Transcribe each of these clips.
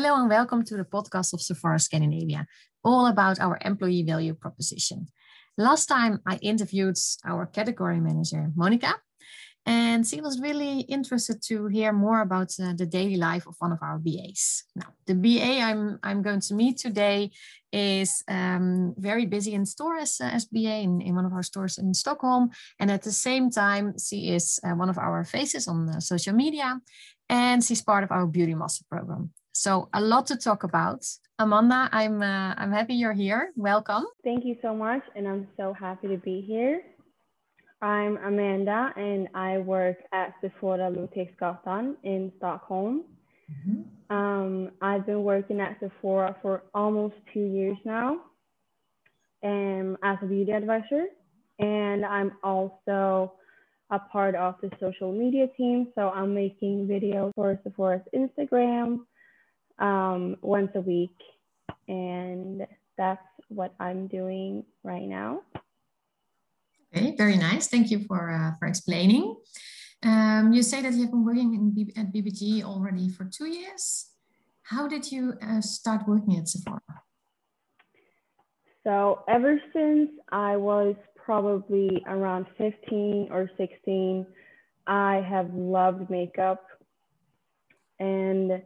Hello and welcome to the podcast of Sephora Scandinavia, all about our employee value proposition. Last time I interviewed our category manager, Monica, and she was really interested to hear more about uh, the daily life of one of our BAs. Now, the BA I'm, I'm going to meet today is um, very busy in store as, uh, as BA in, in one of our stores in Stockholm. And at the same time, she is uh, one of our faces on uh, social media and she's part of our Beauty Master program. So a lot to talk about. Amanda, I'm uh, I'm happy you're here. Welcome. Thank you so much, and I'm so happy to be here. I'm Amanda, and I work at Sephora Biblioteksgatan in Stockholm. Mm-hmm. Um, I've been working at Sephora for almost two years now, and as a beauty advisor, and I'm also a part of the social media team. So I'm making videos for Sephora's Instagram, um, once a week. And that's what I'm doing right now. Okay, very nice. Thank you for, uh, for explaining. Um, you say that you have been working in B at BBG already for two years. How did you uh, start working at Sephora? So ever since I was probably around 15 or 16, I have loved makeup. And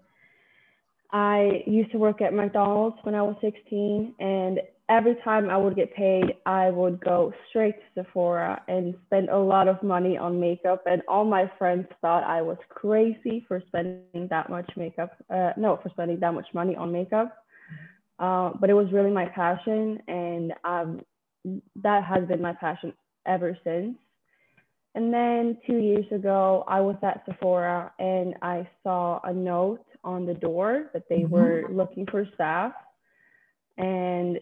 I used to work at McDonald's when I was 16, and every time I would get paid, I would go straight to Sephora and spend a lot of money on makeup. And all my friends thought I was crazy for spending that much makeup. Uh, no, for spending that much money on makeup. Uh, but it was really my passion, and um, that has been my passion ever since. And then two years ago, I was at Sephora and I saw a note on the door that they mm-hmm. were looking for staff. And,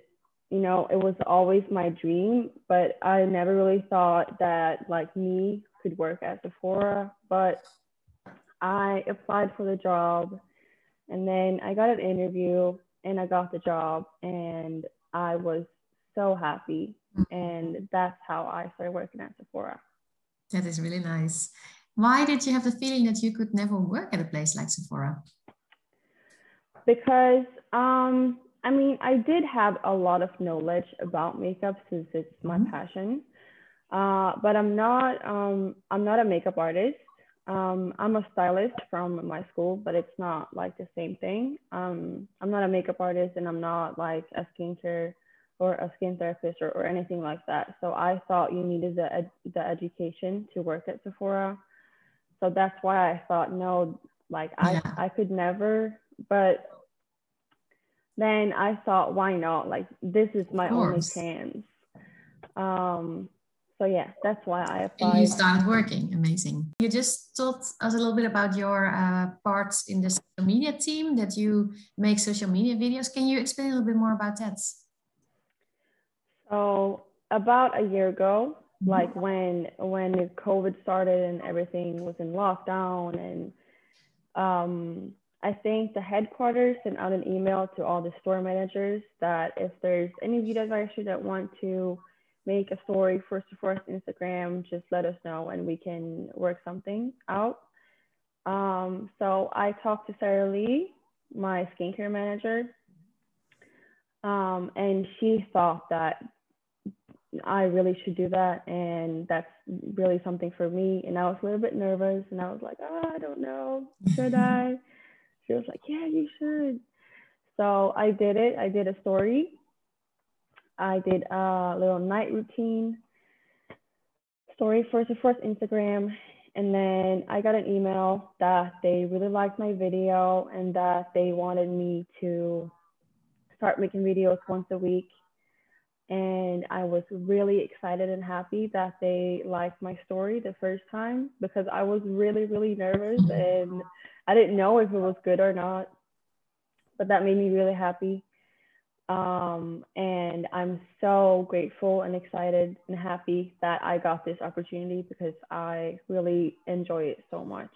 you know, it was always my dream, but I never really thought that like me could work at Sephora. But I applied for the job and then I got an interview and I got the job and I was so happy. Mm-hmm. And that's how I started working at Sephora. That is really nice. Why did you have the feeling that you could never work at a place like Sephora? Because um, I mean, I did have a lot of knowledge about makeup since it's my mm-hmm. passion. Uh, but I'm not um, I'm not a makeup artist. Um, I'm a stylist from my school, but it's not like the same thing. Um, I'm not a makeup artist, and I'm not like a skincare or a skin therapist or, or anything like that. So I thought you needed the ed- the education to work at Sephora. So that's why I thought no, like I I could never. But then I thought, why not? Like this is my only chance. Um, so yeah, that's why I applied. And you started working. Amazing. You just told us a little bit about your uh, parts in the social media team that you make social media videos. Can you explain a little bit more about that? So about a year ago, mm-hmm. like when when COVID started and everything was in lockdown and um, I think the headquarters sent out an email to all the store managers that if there's any of you advisors that want to make a story for Sephora's Instagram, just let us know and we can work something out. Um, so I talked to Sarah Lee, my skincare manager, um, and she thought that I really should do that, and that's really something for me. And I was a little bit nervous, and I was like, oh, I don't know, should I? She was like, yeah, you should. So I did it. I did a story. I did a little night routine story for the first Instagram. And then I got an email that they really liked my video and that they wanted me to start making videos once a week. And I was really excited and happy that they liked my story the first time because I was really, really nervous mm-hmm. and I didn't know if it was good or not, but that made me really happy. Um, and I'm so grateful and excited and happy that I got this opportunity because I really enjoy it so much.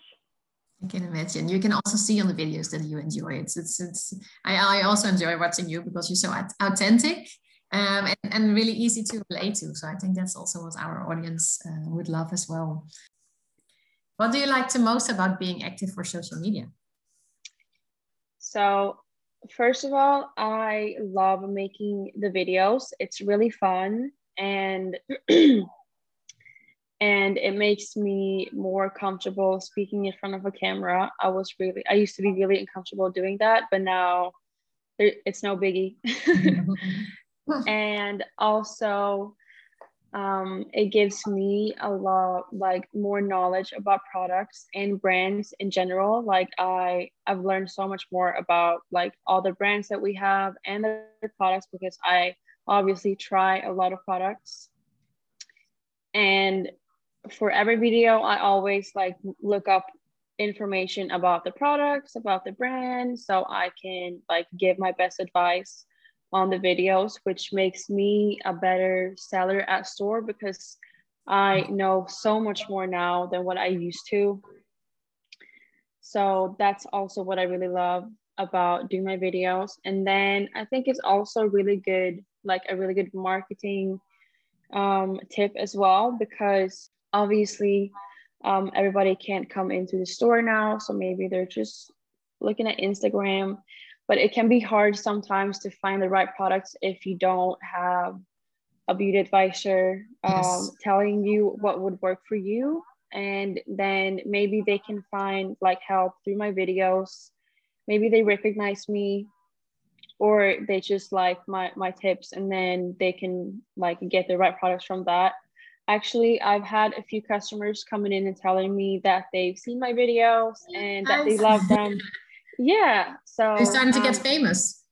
I can imagine. You can also see on the videos that you enjoy it. It's, it's, I, I also enjoy watching you because you're so authentic um, and, and really easy to relate to. So I think that's also what our audience uh, would love as well. What do you like the most about being active for social media? So first of all, I love making the videos. It's really fun and and it makes me more comfortable speaking in front of a camera. I was really I used to be really uncomfortable doing that, but now it's no biggie. and also um, it gives me a lot like more knowledge about products and brands in general. Like i i've learned so much more about like all the brands that we have and the products because i obviously try a lot of products. And for every video i always like look up information about the products about the brand so i can like give my best advice on the videos, which makes me a better seller at store because I know so much more now than what I used to. So that's also what I really love about doing my videos. And then I think it's also really good, like a really good marketing um, tip as well, because obviously um, everybody can't come into the store now. So maybe they're just looking at Instagram but it can be hard sometimes to find the right products if you don't have a beauty advisor um, yes. telling you what would work for you. And then maybe they can find like help through my videos. Maybe they recognize me or they just like my, my tips and then they can like get the right products from that. Actually i've had a few customers coming in and telling me that they've seen my videos and that they love them yeah. So you're starting to um, get famous.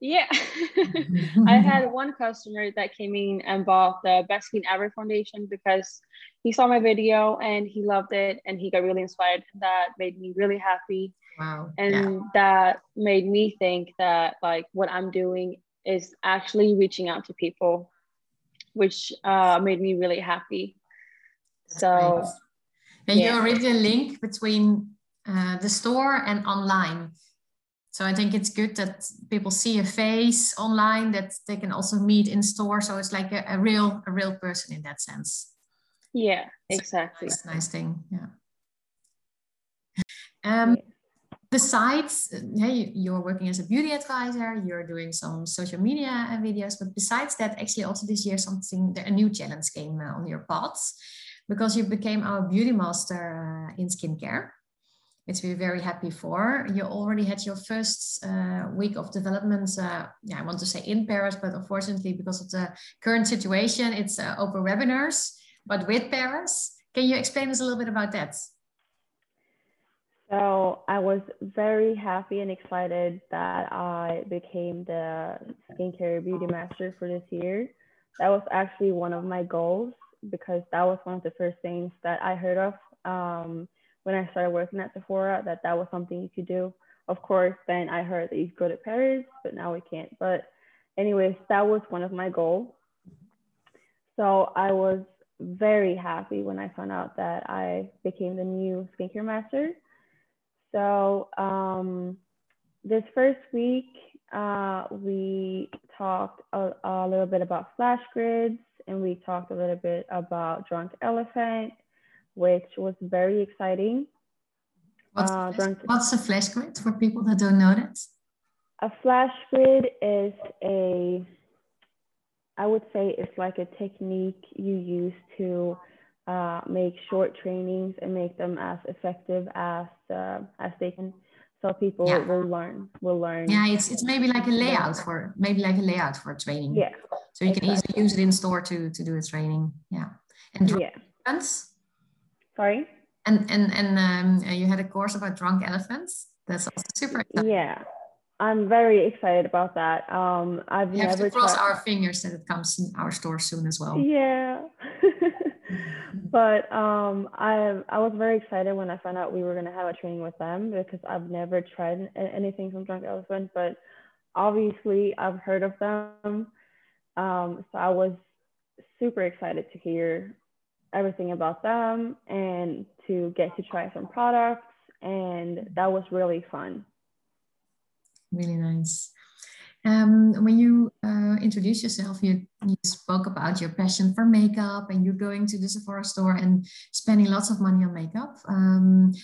Yeah. I had one customer that came in and bought the Best Skin Ever foundation because he saw my video and he loved it and he got really inspired. That made me really happy. Wow. And yeah. that made me think that like what I'm doing is actually reaching out to people, which uh, made me really happy. That's so, and yeah. you already a link between uh, the store and online. So I think it's good that people see a face online that they can also meet in store. So it's like a, a real a real person in that sense. Yeah, exactly. That's a nice thing. Yeah. Um, besides, hey, you're working as a beauty advisor, you're doing some social media videos, but besides that, actually also this year something, a new challenge came uh, on your path because you became our beauty master uh, in skincare which we're very happy for. You already had your first uh, week of development. Uh, yeah, I want to say in Paris, but unfortunately, because of the current situation, it's uh, open webinars, but with Paris. Can you explain us a little bit about that? So I was very happy and excited that I became the skincare beauty master for this year. That was actually one of my goals because that was one of the first things that I heard of. Um, when I started working at Sephora that that was something you could do. Of course, then I heard that you could go to Paris, but now we can't. But anyways, that was one of my goals. So I was very happy when I found out that I became the new skincare master. So um, this first week, uh, we talked a, a little bit about flash grids and we talked a little bit about drunk elephant which was very exciting. What's, uh, what's a flash grid for people that don't know that? A flash grid is a, I would say it's like a technique you use to uh, make short trainings and make them as effective as uh, as they can so people yeah. will learn will learn yeah it's, it's maybe like a layout for maybe like a layout for training yeah so you exactly. can easily use it in store to to do a training yeah and yeah Sorry? And and and um, you had a course about drunk elephants. That's also super exciting. Yeah, I'm very excited about that. Um, I've we never have to cross tried... our fingers that it comes in our store soon as well. Yeah. but um, I I was very excited when I found out we were gonna have a training with them because I've never tried anything from Drunk Elephant, but obviously I've heard of them. Um, so I was super excited to hear everything about them and to get to try some products. And that was really fun. Really nice. Um, when you uh, introduced yourself, you, you spoke about your passion for makeup and you're going to the Sephora store and spending lots of money on makeup. Um,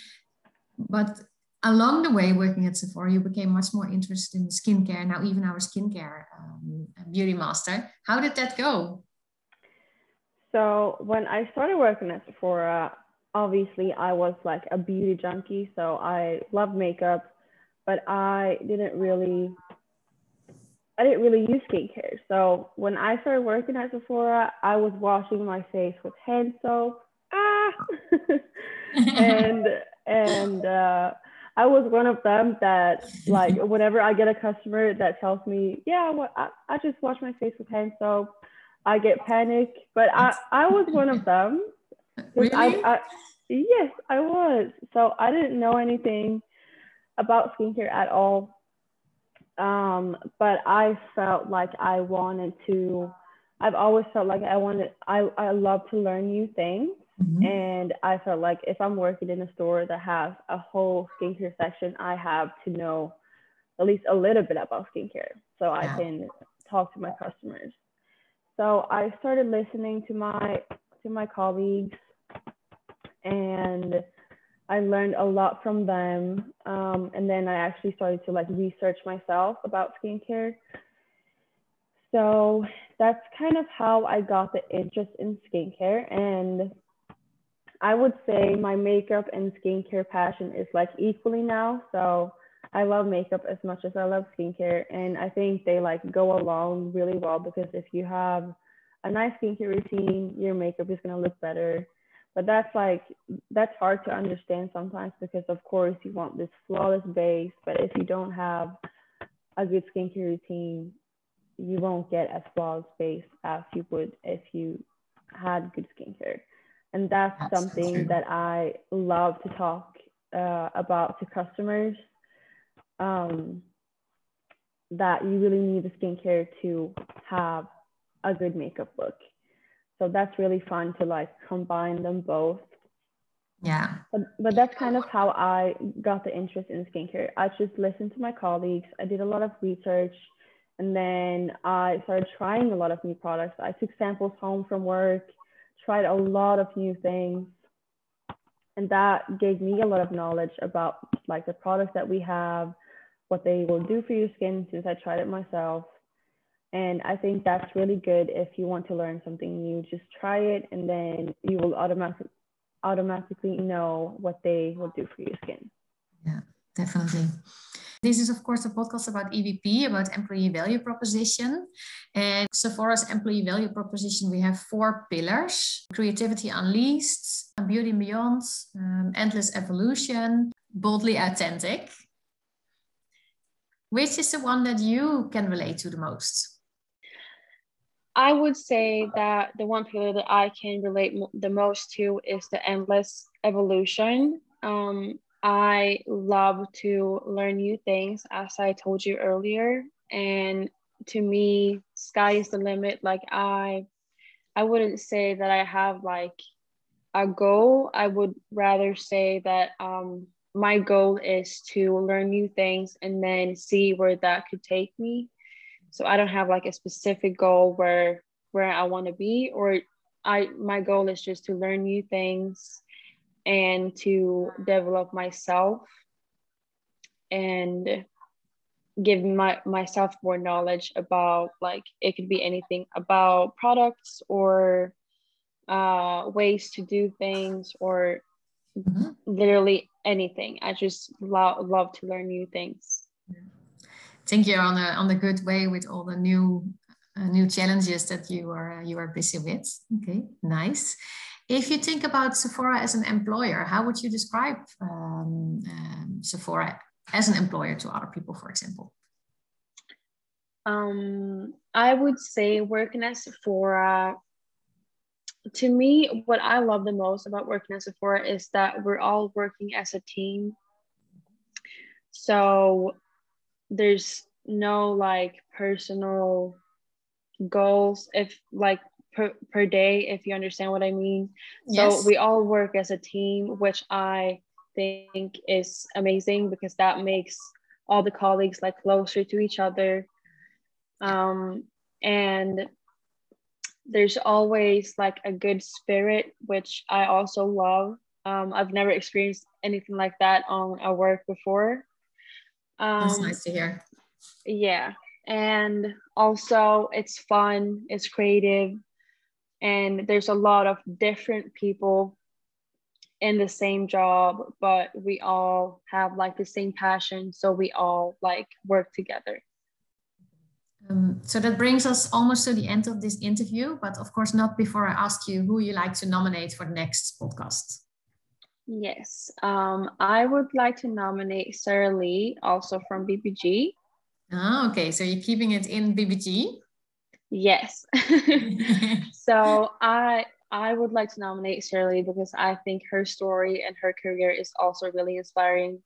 but along the way working at Sephora, you became much more interested in skincare. Now, even our skincare um, beauty master. How did that go? So when I started working at Sephora, obviously I was like a beauty junkie, so I loved makeup, but I didn't really I didn't really use skincare. So when I started working at Sephora, I was washing my face with hand soap. Ah and and uh I was one of them that like whenever I get a customer that tells me, yeah, well, I, I just wash my face with hand soap, I get panic. But I, I was one of them. Really? I, I, yes, I was. So I didn't know anything about skincare at all. Um, but I felt like I wanted to, I've always felt like I wanted, I, I love to learn new things. Mm-hmm. And I felt like if I'm working in a store that has a whole skincare section, I have to know at least a little bit about skincare so I can talk to my customers. So I started listening to my to my colleagues and I learned a lot from them. Um, and then I actually started to like research myself about skincare. So that's kind of how I got the interest in skincare. And I would say my makeup and skincare passion is like equally now. So I love makeup as much as I love skincare. And I think they like go along really well because if you have a nice skincare routine, your makeup is going to look better. But that's like, that's hard to understand sometimes because, of course, you want this flawless base. But if you don't have a good skincare routine, you won't get as flawless base as you would if you had good skincare and that's, that's something that i love to talk uh, about to customers um, that you really need the skincare to have a good makeup look. So that's really fun to like combine them both. Yeah. But, but that's kind of how i got the interest in skincare. I just listened to my colleagues. I did a lot of research and then i started trying a lot of new products. I took samples home from work tried a lot of new things. And that gave me a lot of knowledge about like the products that we have, what they will do for your skin since I tried it myself. And I think that's really good if you want to learn something new. Just try it and then you will automatically automatically know what they will do for your skin. Yeah, definitely. This is, of course, a podcast about EVP, about employee value proposition. And Sephora's employee value proposition, we have four pillars creativity unleashed, beauty beyond, um, endless evolution, boldly authentic. Which is the one that you can relate to the most? I would say that the one pillar that I can relate the most to is the endless evolution. Um, I love to learn new things, as I told you earlier. And to me, sky is the limit. Like I, I wouldn't say that I have like a goal. I would rather say that um, my goal is to learn new things and then see where that could take me. So I don't have like a specific goal where where I want to be, or I my goal is just to learn new things and to develop myself and give my myself more knowledge about like it could be anything about products or uh, ways to do things or mm-hmm. literally anything. I just love love to learn new things. I think you're on a on a good way with all the new uh, new challenges that you are uh, you are busy with. Okay nice. If you think about Sephora as an employer, how would you describe um, um, Sephora as an employer to other people, for example? Um, I would say working at Sephora, to me, what I love the most about working at Sephora is that we're all working as a team. So there's no like personal goals. If like per, per day, if you understand what I mean. Yes. So we all work as a team, which I think is amazing because that makes all the colleagues like closer to each other. Um, and there's always like a good spirit, which I also love. Um, I've never experienced anything like that on a work before. Um, That's nice to hear. Yeah. And also, it's fun, it's creative, and there's a lot of different people in the same job, but we all have like the same passion. So we all like work together. Um, so that brings us almost to the end of this interview, but of course not before I ask you who you like to nominate for the next podcast. Yes, um, I would like to nominate Sarah Lee, also from BBG. Oh, okay. So you're keeping it in BBG? Yes. so I I would like to nominate Sarah Lee because I think her story and her career is also really inspiring.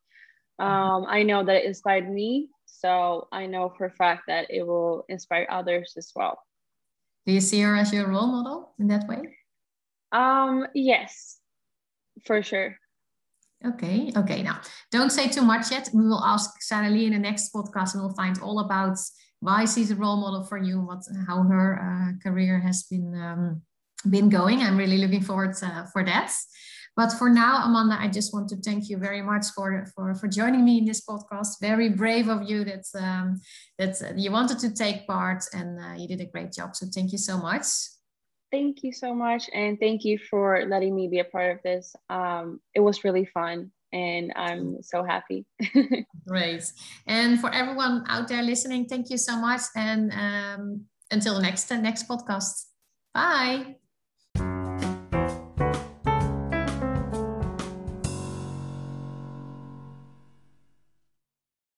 Um, I know that it inspired me, so I know for a fact that it will inspire others as well. Do you see her as your role model in that way? Um, yes, for sure. Okay, okay. Now, don't say too much yet. We will ask Sarah Lee in the next podcast and we'll find all about why she's a role model for you, what how her uh, career has been um, been going. I'm really looking forward uh, for that. But for now, Amanda, I just want to thank you very much for for, for joining me in this podcast. Very brave of you that um, that you wanted to take part, and uh, you did a great job. So thank you so much. Thank you so much, and thank you for letting me be a part of this. Um, it was really fun, and I'm so happy. Great. And for everyone out there listening, thank you so much. And um, until next uh, next podcast. Bye.